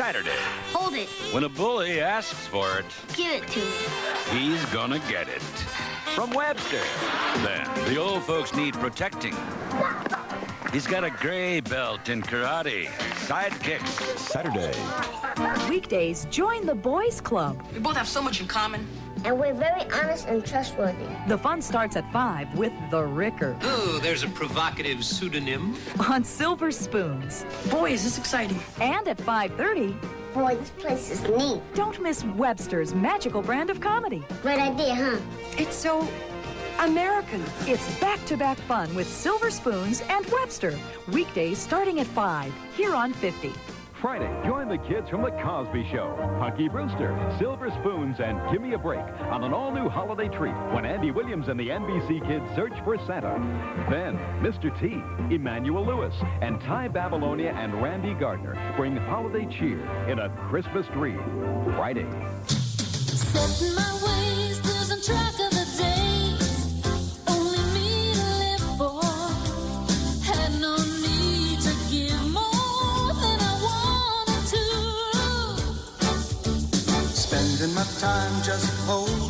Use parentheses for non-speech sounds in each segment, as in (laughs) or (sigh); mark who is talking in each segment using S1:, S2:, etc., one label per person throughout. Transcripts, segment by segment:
S1: Saturday.
S2: Hold it.
S1: When a bully asks for it,
S2: Give it to me.
S1: he's gonna get it. From Webster. Then, the old folks need protecting. He's got a gray belt in karate. Sidekicks.
S3: Saturday.
S4: Weekdays, join the Boys Club.
S5: We both have so much in common.
S2: And we're very honest and trustworthy.
S4: The fun starts at 5 with The Ricker
S6: Oh, there's a provocative pseudonym.
S4: on Silver Spoons.
S5: Boy, is this exciting.
S4: And at 5.30,
S2: Boy, this place is neat.
S4: don't miss Webster's magical brand of comedy.
S2: Great idea, huh?
S5: It's so American.
S4: It's back-to-back fun with Silver Spoons and Webster. Weekdays starting at 5, here on 50.
S3: Friday, join the kids from The Cosby Show. Punky Brewster, Silver Spoons, and Gimme a Break on an all-new holiday treat when Andy Williams and the NBC kids search for Santa. Then, Mr. T, Emmanuel Lewis, and Tai Babilonia and Randy Gardner bring holiday cheer in a Christmas dream. Friday.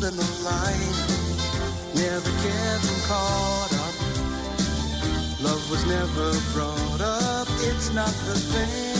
S7: Holding the line. Never getting caught up. Love was never brought up. It's not the thing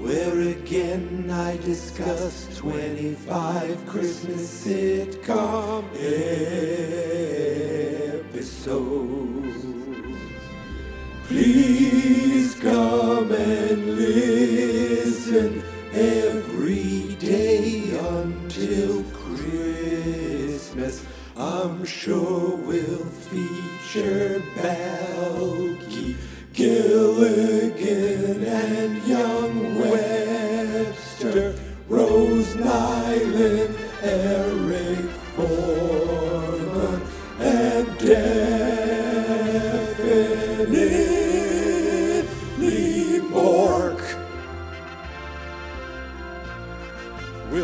S8: where again I discuss 25 Christmas sitcom episodes. Please come and listen every day until Christmas. I'm sure we'll feature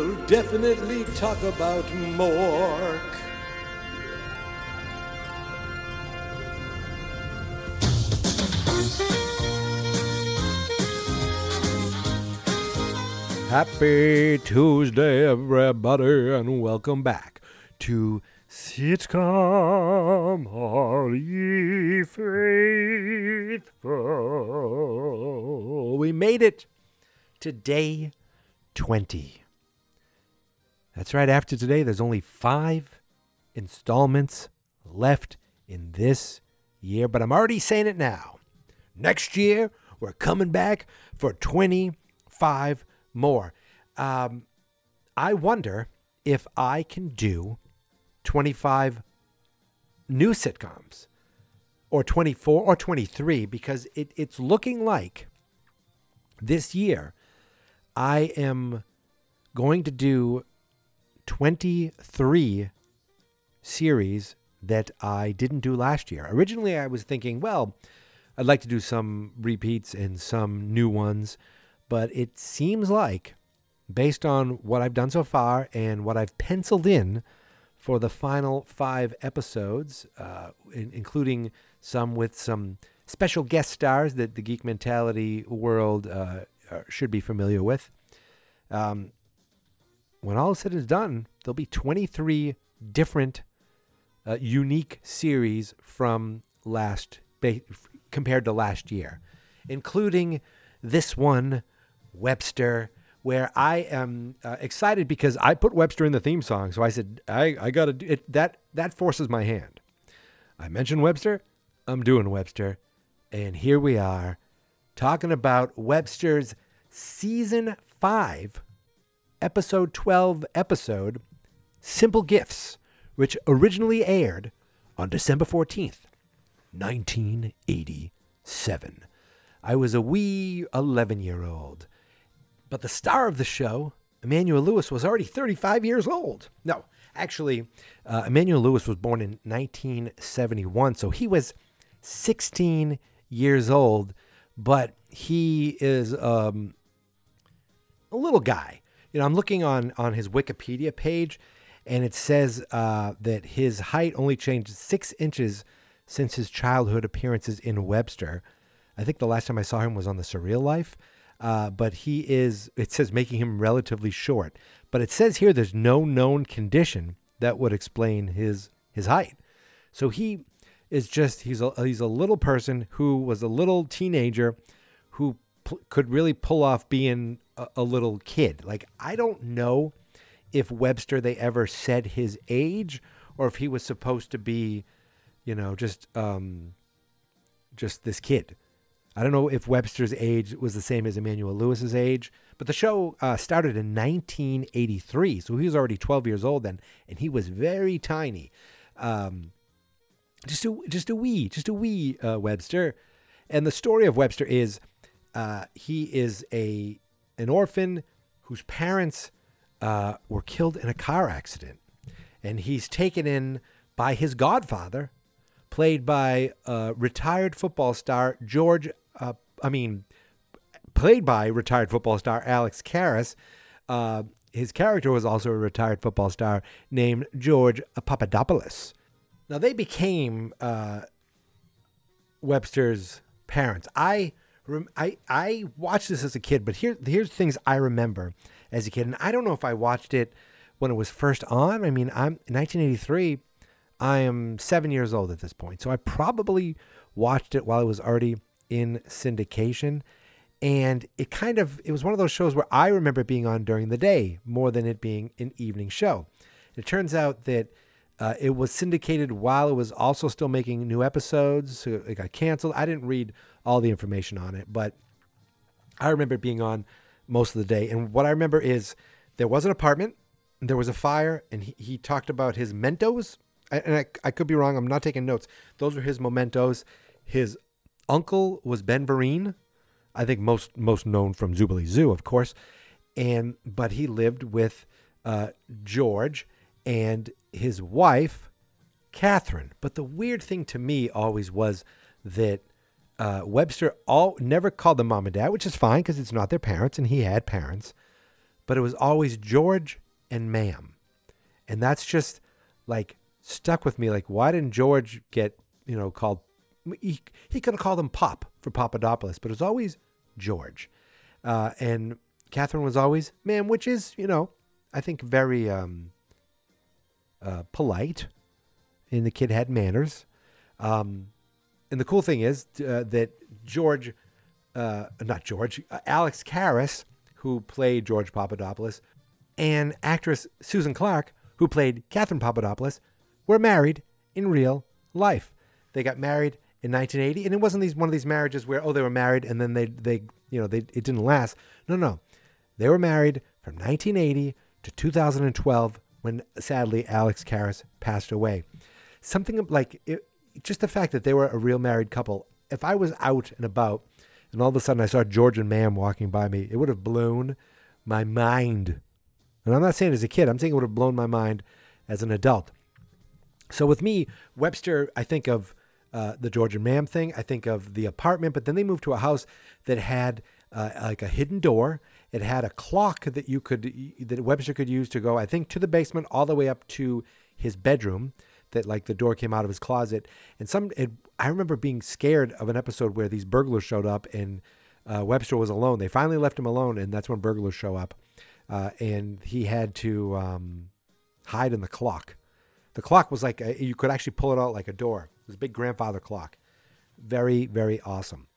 S8: We'll definitely talk about Mork. Happy Tuesday, everybody, and welcome back to Sitcom Are Ye Faithful? We made it to day 20. That's right, after today, there's only five installments left in this year, but I'm already saying it now. Next year, we're coming back for 25 more. Um, I wonder if I can do 25 new sitcoms or 24 or 23 because it, it's looking like this year I am going to do 23 series that I didn't do last year. Originally, I was thinking, well, I'd like to do some repeats and some new ones, but it seems like, based on what I've done so far and what I've penciled in for the final five episodes, uh, in, including some with some special guest stars that the Geek Mentality world uh, uh, should be familiar with. Um, when all is said and done, there'll be 23 different uh, unique series from last ba- compared to last year, including this one, Webster, where I am uh, excited because I put Webster in the theme song. So I said, I, I got to do it. That, that forces my hand. I mentioned Webster. I'm doing Webster. And here we are talking about Webster's season five, episode 12 episode, Simple Gifts, which originally aired on December 14th, 1987. I was a wee 11 year old. But the star of the show, Emmanuel Lewis, was already 35 years old. No, actually, uh, Emmanuel Lewis was born in 1971, so he was 16 years old, but he is um, a little guy. You know, I'm looking on, on his Wikipedia page, and it says uh, that his height only changed six inches since his childhood appearances in Webster. I think the last time I saw him was on The Surreal Life. Uh, but he is, it says making him relatively short. But it says here there's no known condition that would explain his his height. So he is just, he's a, he's a little person who was a little teenager who could really pull off being a, a little kid. Like, I don't know if Webster, they ever said his age or if he was supposed to be, you know, just, um, just this kid. I don't know if Webster's age was the same as Emmanuel Lewis's age, but the show uh, started in 1983, so he was already 12 years old then, and he was very tiny, um, just a just a wee, just a wee uh, Webster. And the story of Webster is uh, he is a an orphan whose parents uh, were killed in a car accident, and he's taken in by his godfather, played by uh, retired football star George. Uh, I mean, played by retired football star Alex Karras. Uh, his character was also a retired football star named George Papadopoulos. Now they became uh, Webster's parents. I, I I watched this as a kid, but here here's things I remember as a kid, and I don't know if I watched it when it was first on. I mean, I'm in 1983. I am seven years old at this point, so I probably watched it while it was already in syndication. And it kind of it was one of those shows where I remember being on during the day more than it being an evening show. It turns out that uh, it was syndicated while it was also still making new episodes. So it got canceled. I didn't read all the information on it, but I remember it being on most of the day. And what I remember is there was an apartment, there was a fire, and he, he talked about his Mentos. And I, I could be wrong. I'm not taking notes. Those were his mementos. His uncle was Ben Vereen. I think most most known from Zoobilee Zoo, of course. And but he lived with uh, George and his wife, Catherine. But the weird thing to me always was that uh, Webster all never called them mom and dad, which is fine because it's not their parents, and he had parents. But it was always George and ma'am, and that's just like stuck with me. Like, why didn't George get you know called? He, he could have called him Pop for Papadopoulos, but it was always George, uh, and Catherine was always ma'am, which is you know I think very um, uh, polite, and the kid had manners. Um, and the cool thing is uh, that George, uh, not George, uh, Alex Karras, who played George Papadopoulos, and actress Susan Clark, who played Catherine Papadopoulos, were married in real life. They got married in 1980, and it wasn't these one of these marriages where oh they were married and then they they you know they it didn't last. No, no, they were married from 1980 to 2012 when sadly Alex Karras passed away. Something like it, just the fact that they were a real married couple. If I was out and about and all of a sudden I saw George and Mam walking by me, it would have blown my mind. And I'm not saying as a kid, I'm saying it would have blown my mind as an adult. So with me, Webster, I think of uh, the George and Mam thing. I think of the apartment, but then they moved to a house that had uh, like a hidden door. It had a clock that you could that Webster could use to go, I think, to the basement all the way up to his bedroom. That like the door came out of his closet, and some. It, I remember being scared of an episode where these burglars showed up and uh, Webster was alone. They finally left him alone, and that's when burglars show up, uh, and he had to um, hide in the clock. The clock was like a, you could actually pull it out like a door. It was a big grandfather clock. Very very awesome.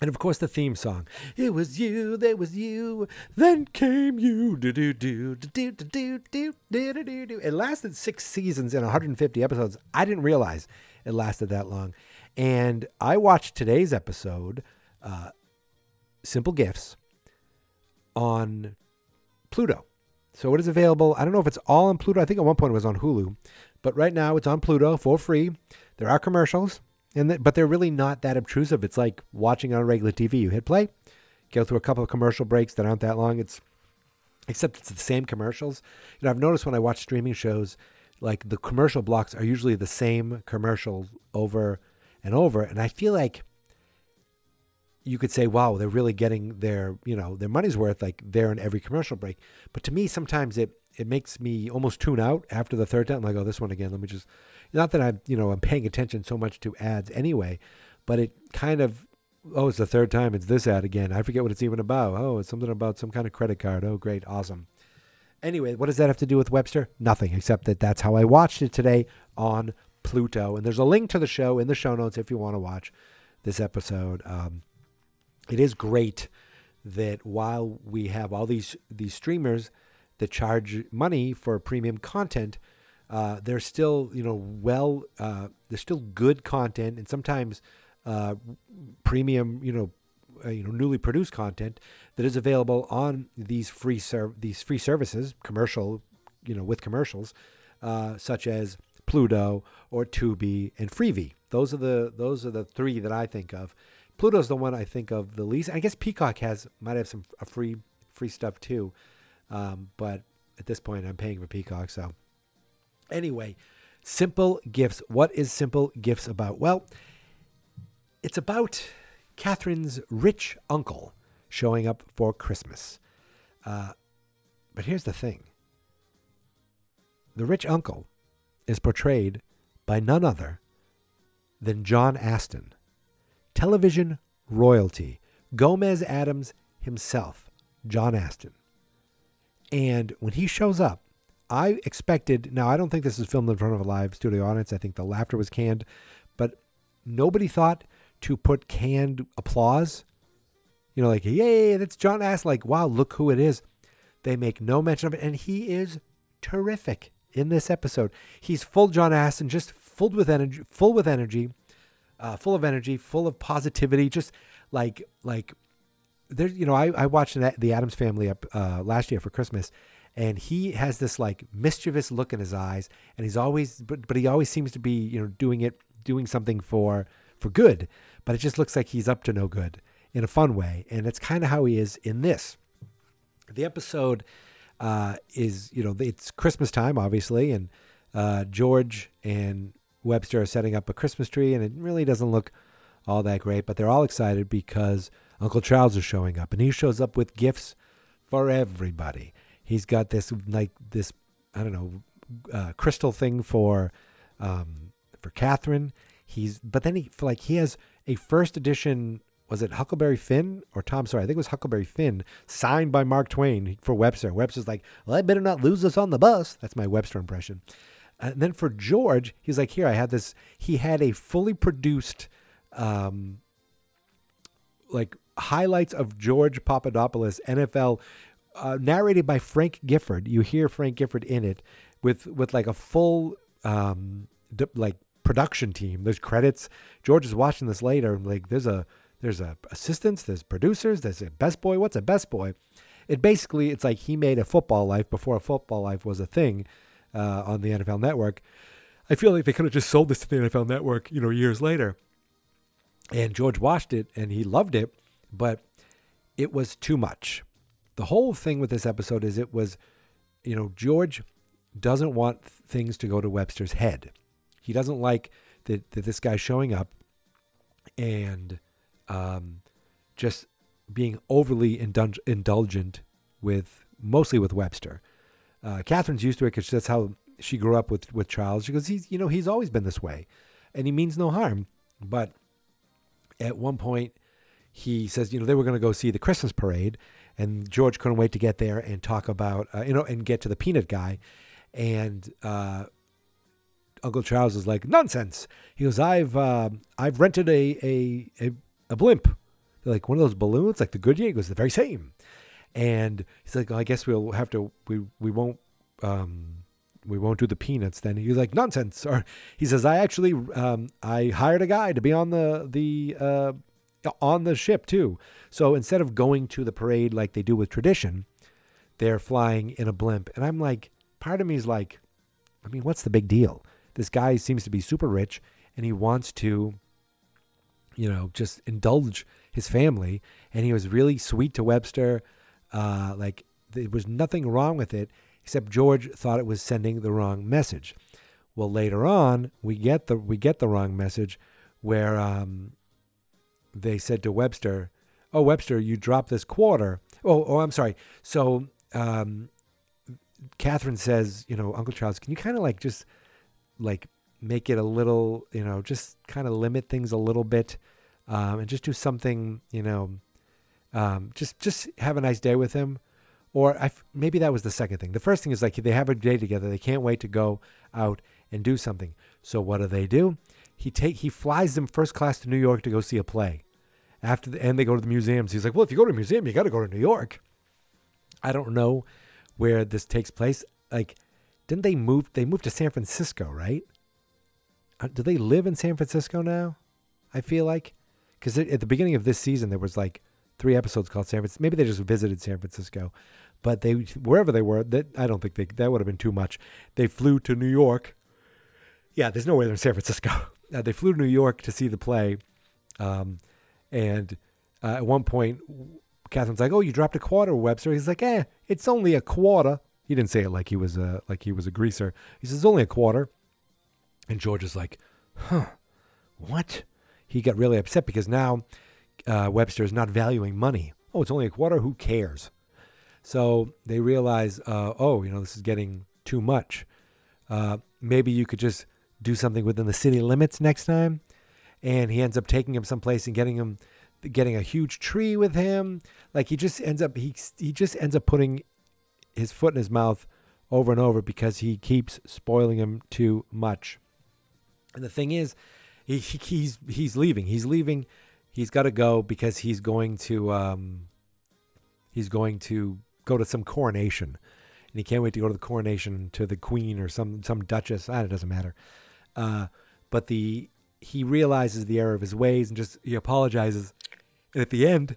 S8: And of course, the theme song. It was you, there was you, then came you. Do do do do do do do do do do. It lasted six seasons and 150 episodes. I didn't realize it lasted that long. And I watched today's episode, uh, Simple Gifts, on Pluto. So it is available. I don't know if it's all on Pluto. I think at one point it was on Hulu, but right now it's on Pluto for free. There are commercials, and but they're really not that obtrusive. It's like watching on regular TV. You hit play, go through a couple of commercial breaks that aren't that long. It's except it's the same commercials. You know, I've noticed when I watch streaming shows, like the commercial blocks are usually the same commercials over and over, and I feel like you could say, wow, they're really getting their, you know, their money's worth like there in every commercial break. But to me, sometimes it it makes me almost tune out after the third time. I'm like, oh, this one again. Let me just not that I'm, you know, I'm paying attention so much to ads anyway, but it kind of oh, it's the third time it's this ad again. I forget what it's even about. Oh, it's something about some kind of credit card. Oh, great, awesome. Anyway, what does that have to do with Webster? Nothing, except that that's how I watched it today on Pluto. And there's a link to the show in the show notes if you want to watch this episode. Um, it is great that while we have all these these streamers that charge money for premium content, uh, they're still you know well uh, there's still good content and sometimes uh, premium you know uh, you know newly produced content that is available on these free serv- these free services commercial you know with commercials uh, such as Pluto or Tubi and Freevee. Those are the those are the three that I think of. Pluto's the one I think of the least. I guess Peacock has might have some a free free stuff too, um, but at this point I'm paying for Peacock. So anyway, Simple Gifts. What is Simple Gifts about? Well, it's about Catherine's rich uncle showing up for Christmas. Uh, but here's the thing: the rich uncle is portrayed by none other than John Astin television royalty, Gomez Addams himself, John Astin. And when he shows up, I expected, now I don't think this is filmed in front of a live studio audience. I think the laughter was canned, but nobody thought to put canned applause. You know, like, yay, that's John Astin. Like, wow, look who it is. They make no mention of it. And he is terrific in this episode. He's full John Astin, just full with energy, full with energy uh, full of energy, full of positivity, just like like there's you know I I watched the Addams Family up uh, last year for Christmas, and he has this like mischievous look in his eyes, and he's always but but he always seems to be you know doing it doing something for for good, but it just looks like he's up to no good in a fun way, and it's kind of how he is in this. The episode uh, is you know it's Christmas time obviously, and uh, George and Webster are setting up a Christmas tree, and it really doesn't look all that great. But they're all excited because Uncle Charles is showing up, and he shows up with gifts for everybody. He's got this like this I don't know uh, crystal thing for um, for Catherine. He's but then he like he has a first edition. Was it Huckleberry Finn or Tom Sorry, I think it was Huckleberry Finn, signed by Mark Twain for Webster. Webster's like, well, I better not lose this on the bus. That's my Webster impression. And then for George, he's like, here, I had this. He had a fully produced, um, like highlights of George Papadopoulos NFL, uh, narrated by Frank Gifford. You hear Frank Gifford in it, with with like a full, um, d- like production team. There's credits. George is watching this later. Like there's a there's a assistants. There's producers. There's a best boy. What's a best boy? It basically it's like he made a football life before a football life was a thing uh, on the NFL Network. I feel like they could have just sold this to the NFL Network, you know, years later. And George watched it and he loved it, but it was too much. The whole thing with this episode is it was, you know, George doesn't want things to go to Webster's head. He doesn't like that, that this guy's showing up and um, just being overly indulgent with mostly with Webster. Uh, Catherine's used to it because that's how she grew up with with Charles. She goes, he's you know he's always been this way, and he means no harm. But at one point, he says, you know, they were going to go see the Christmas parade, and George couldn't wait to get there and talk about uh, you know and get to the peanut guy, and uh, Uncle Charles is like nonsense. He goes, I've uh, I've rented a, a a a blimp They're like one of those balloons, like the Goodyear. He goes, the very same. And he's like, well, I guess we'll have to. We we won't. Um, we won't do the peanuts then. He's like, nonsense. (laughs) Or he says, I actually, um, I hired a guy to be on the the uh, on the ship too. So instead of going to the parade like they do with tradition, they're flying in a blimp. And I'm like, part of me is like, I mean, what's the big deal? This guy seems to be super rich, and he wants to, you know, just indulge his family. And he was really sweet to Webster. Uh, like there was nothing wrong with it except George thought it was sending the wrong message. Well, later on, we get the we get the wrong message, where um, they said to Webster, "Oh, Webster, you dropped this quarter." Oh, oh, I'm sorry. So um, Catherine says, "You know, Uncle Charles, can you kind of like just like make it a little, you know, just kind of limit things a little bit, um, and just do something, you know, um, just just have a nice day with him." Or I maybe that was the second thing. The first thing is like they have a day together. They can't wait to go out and do something. So what do they do? He take he flies them first class to New York to go see a play. After the, and they go to the museums. He's like, well, if you go to a museum, you got to go to New York. I don't know where this takes place. Like, didn't they move? They moved to San Francisco, right? Uh, do they live in San Francisco now? I feel like because at the beginning of this season there was like three episodes called San Francisco. Maybe they just visited San Francisco, but they wherever they were, that I don't think they, that would have been too much. They flew to New York. Yeah, there's no way they're in San Francisco. (laughs) Uh, they flew to New York to see the play, um, and uh, at one point, Catherine's like, "Oh, you dropped a quarter, Webster." He's like, "Eh, it's only a quarter." He didn't say it like he was a like he was a greaser. He says, "It's "Only a quarter," and George is like, "Huh, what?" He got really upset because now uh, Webster is not valuing money. Oh, it's only a quarter. Who cares? So they realize, uh, oh, you know, this is getting too much. Uh, maybe you could just do something within the city limits next time. And he ends up taking him someplace and getting him, getting a huge tree with him. Like he just ends up, he he just ends up putting his foot in his mouth over and over because he keeps spoiling him too much. And the thing is, he, he he's he's leaving. He's leaving. He's got to go because he's going to um, he's going to go to some coronation, and he can't wait to go to the coronation to the queen or some some duchess. Ah, it doesn't matter. Uh, but the he realizes the error of his ways and just he apologizes. And at the end,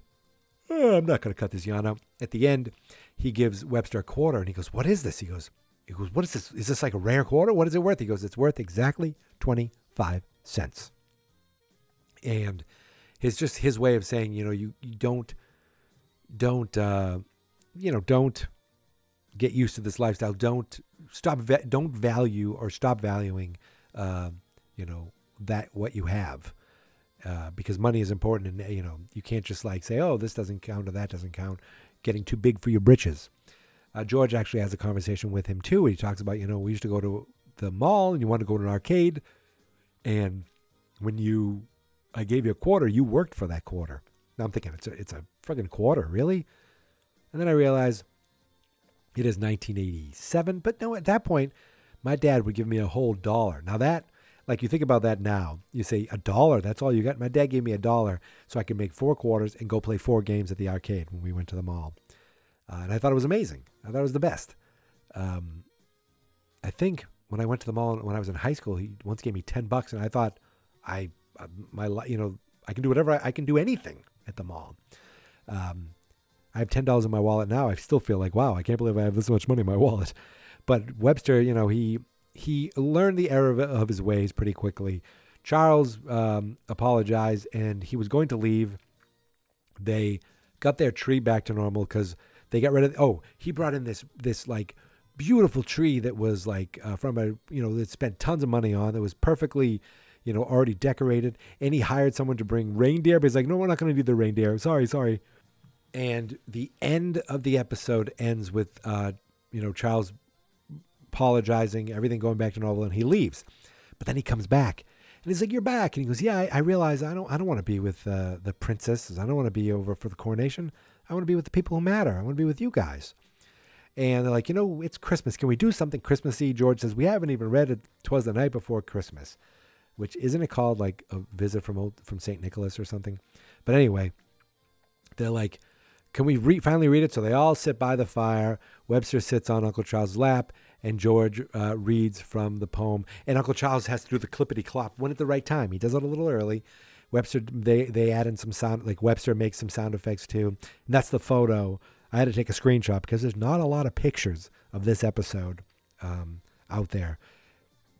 S8: oh, I'm not going to cut this yarn out. At the end, he gives Webster a quarter, and he goes, "What is this?" He goes, "He goes, what is this? Is this like a rare quarter? What is it worth?" He goes, "It's worth exactly twenty five cents." And his just his way of saying, you know, you, you don't don't uh, you know don't get used to this lifestyle. Don't stop. Don't value or stop valuing, uh, you know, that what you have, uh, because money is important, and you know you can't just like say, oh, this doesn't count or that doesn't count. Getting too big for your britches. Uh, George actually has a conversation with him too. Where he talks about, you know, we used to go to the mall and you want to go to an arcade, and when you I gave you a quarter, you worked for that quarter. Now I'm thinking it's a it's a friggin' quarter, really? And then I realize it is 1987. But no, at that point, my dad would give me a whole dollar. Now that, like you think about that now, you say a dollar. That's all you got. My dad gave me a dollar so I could make four quarters and go play four games at the arcade when we went to the mall. Uh, and I thought it was amazing. I thought it was the best. Um, I think when I went to the mall when I was in high school, he once gave me ten bucks, and I thought, I my you know I can do whatever I, I can do anything at the mall. Um, I have ten dollars in my wallet now. I still feel like wow, I can't believe I have this much money in my (laughs) wallet. But Webster, you know, he he learned the error of, of his ways pretty quickly. Charles um, apologized and he was going to leave. They got their tree back to normal because they got rid of. Oh, he brought in this this like beautiful tree that was like uh, from a you know that spent tons of money on. That was perfectly you know already decorated, and he hired someone to bring reindeer. But he's like, no, we're not going to do the reindeer. Sorry, sorry. And the end of the episode ends with uh, you know Charles apologizing, everything going back to normal, and he leaves. But then he comes back, and he's like, "You're back," and he goes, "Yeah, I, I realize I don't I don't want to be with uh, the princesses. I don't want to be over for the coronation. I want to be with the people who matter. I want to be with you guys." And they're like, you know, it's Christmas. Can we do something Christmassy? George says, we haven't even read it. Twas the night before Christmas, which isn't it called like a visit from old, from Saint Nicholas or something? But anyway, they're like, "Can we re- finally read it?" So they all sit by the fire. Webster sits on Uncle Charles' lap, and George uh, reads from the poem. And Uncle Charles has to do the clippity clop when at the right time. He does it a little early. Webster they they add in some sound like Webster makes some sound effects too. And that's the photo. I had to take a screenshot because there's not a lot of pictures of this episode um, out there,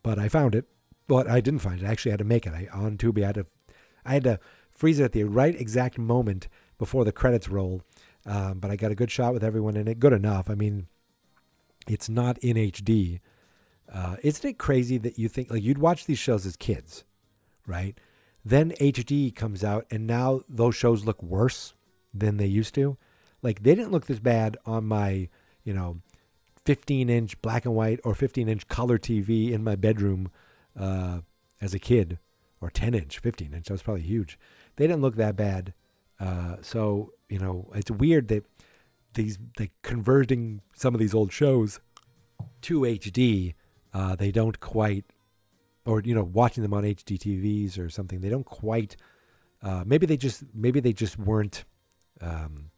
S8: but I found it. But I didn't find it. I actually had to make it. I on Tubi. I had to I had to freeze it at the right exact moment before the credits roll. Um, but I got a good shot with everyone in it. Good enough. I mean, it's not in HD. Uh, isn't it crazy that you think like you'd watch these shows as kids, right? Then HD comes out, and now those shows look worse than they used to. Like they didn't look this bad on my, you know, 15 inch black and white or 15 inch color TV in my bedroom uh, as a kid, or 10 inch, 15 inch. That was probably huge. They didn't look that bad. Uh, so you know, it's weird that these like converting some of these old shows to HD, uh, they don't quite, or you know, watching them on HD TVs or something, they don't quite. Uh, maybe they just maybe they just weren't um,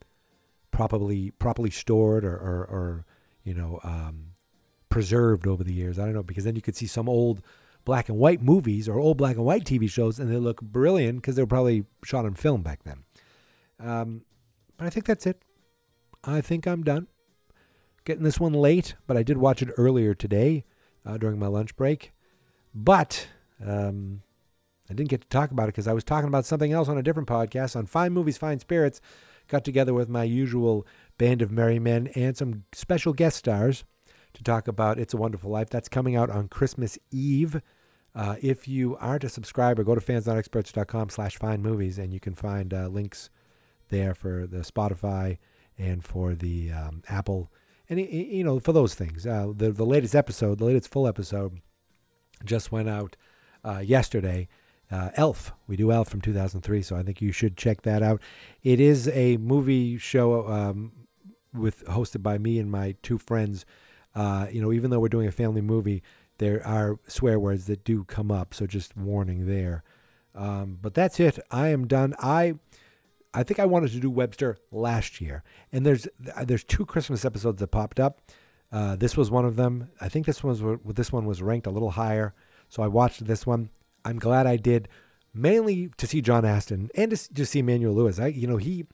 S8: properly properly stored or or, or you know um, preserved over the years. I don't know because then you could see some old black and white movies or old black and white TV shows and they look brilliant because they were probably shot on film back then. Um, but I think that's it. I think I'm done. Getting this one late, but I did watch it earlier today uh, during my lunch break. But um, I didn't get to talk about it because I was talking about something else on a different podcast on Fine Movies, Fine Spirits. Got together with my usual band of merry men and some special guest stars to talk about It's a Wonderful Life. That's coming out on Christmas Eve. Uh, if you aren't a subscriber, go to fansnotexperts.com slash find movies and you can find uh, links there for the Spotify and for the um, Apple. And, you know, for those things. Uh, the, the latest episode, the latest full episode, just went out uh, yesterday. Uh, Elf. We do Elf from 2003, so I think you should check that out. It is a movie show um, with hosted by me and my two friends. Uh, you know, even though we're doing a family movie, there are swear words that do come up, so just warning there. Um, but that's it. I am done. I I think I wanted to do Webster last year, and there's there's two Christmas episodes that popped up. Uh, this was one of them. I think this one was this one was ranked a little higher, so I watched this one. I'm glad I did, mainly to see John Astin and to, to see Emmanuel Lewis. I you know he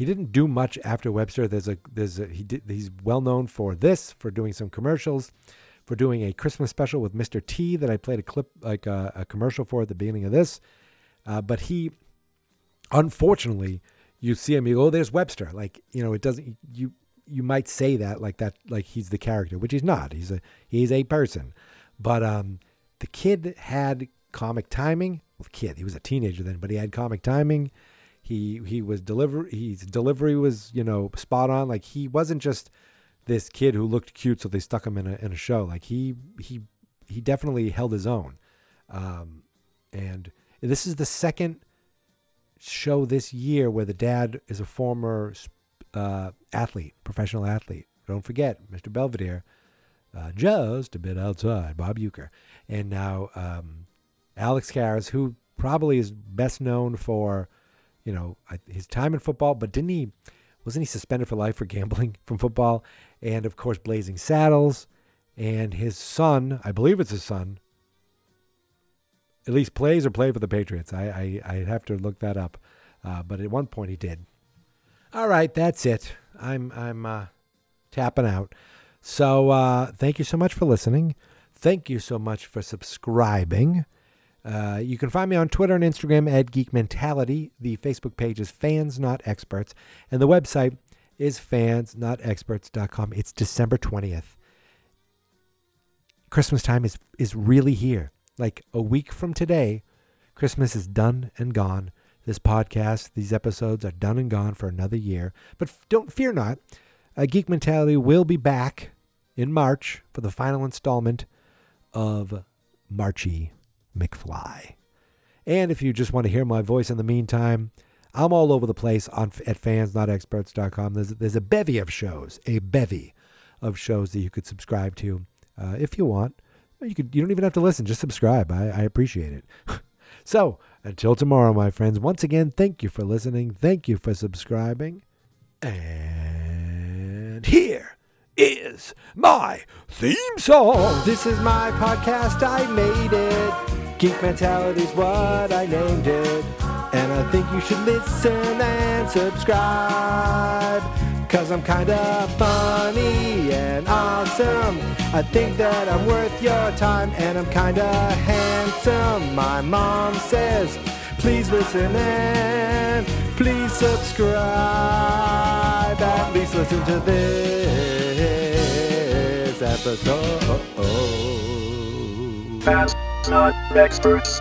S8: he didn't do much after Webster. There's a there's a, he did, he's well known for this for doing some commercials, for doing a Christmas special with Mr. T that I played a clip like a, a commercial for at the beginning of this. Uh, but he unfortunately, you see him, you go, oh, there's Webster. Like, you know, it doesn't, you, you might say that like that, like he's the character, which he's not. He's a, he's a person. But um, the kid had comic timing. Well, kid, he was a teenager then, but he had comic timing. He, he was deliver, his delivery was, you know, spot on. Like he wasn't just this kid who looked cute, so they stuck him in a, in a show. Like he, he, he definitely held his own. Um, and this is the second show this year where the dad is a former uh, athlete, professional athlete. Don't forget, Mr. Belvedere, uh, just a bit outside, Bob Uecker. And now um, Alex Karras, who probably is best known for, you know, his time in football, but didn't he, wasn't he suspended for life for gambling (laughs) from football? And of course, Blazing Saddles. And his son, I believe it's his son, at least plays or played for the Patriots. I, I, i have to look that up. Uh, but at one point he did. All right, that's it. I'm I'm uh, tapping out. So uh, thank you so much for listening. Thank you so much for subscribing. Uh, you can find me on Twitter and Instagram at Geek Mentality. The Facebook page is Fans Not Experts, and the website is fansnotexperts.com. It's December twentieth. Christmas time is is really here like a week from today, Christmas is done and gone. This podcast, these episodes are done and gone for another year. But don't fear not. Uh, Geek Mentality will be back in March for the final installment of Marchy McFly. And if you just want to hear my voice in the meantime, I'm all over the place on at fansnotexperts.com. There's there's a bevy of shows, a bevy of shows that you could subscribe to uh, if you want. You could you don't even have to listen, just subscribe. I, I appreciate it. (laughs) So, until tomorrow, my friends, once again, thank you for listening. Thank you for subscribing. And here is my theme song. This is my podcast. I made it. Geek Mentality's what I named it. And I think you should listen and subscribe. Cause I'm kinda funny and awesome. I think that I'm worth your time and I'm kinda handsome. My mom says, please listen and please subscribe. At least listen to episode.
S9: Fans, not experts.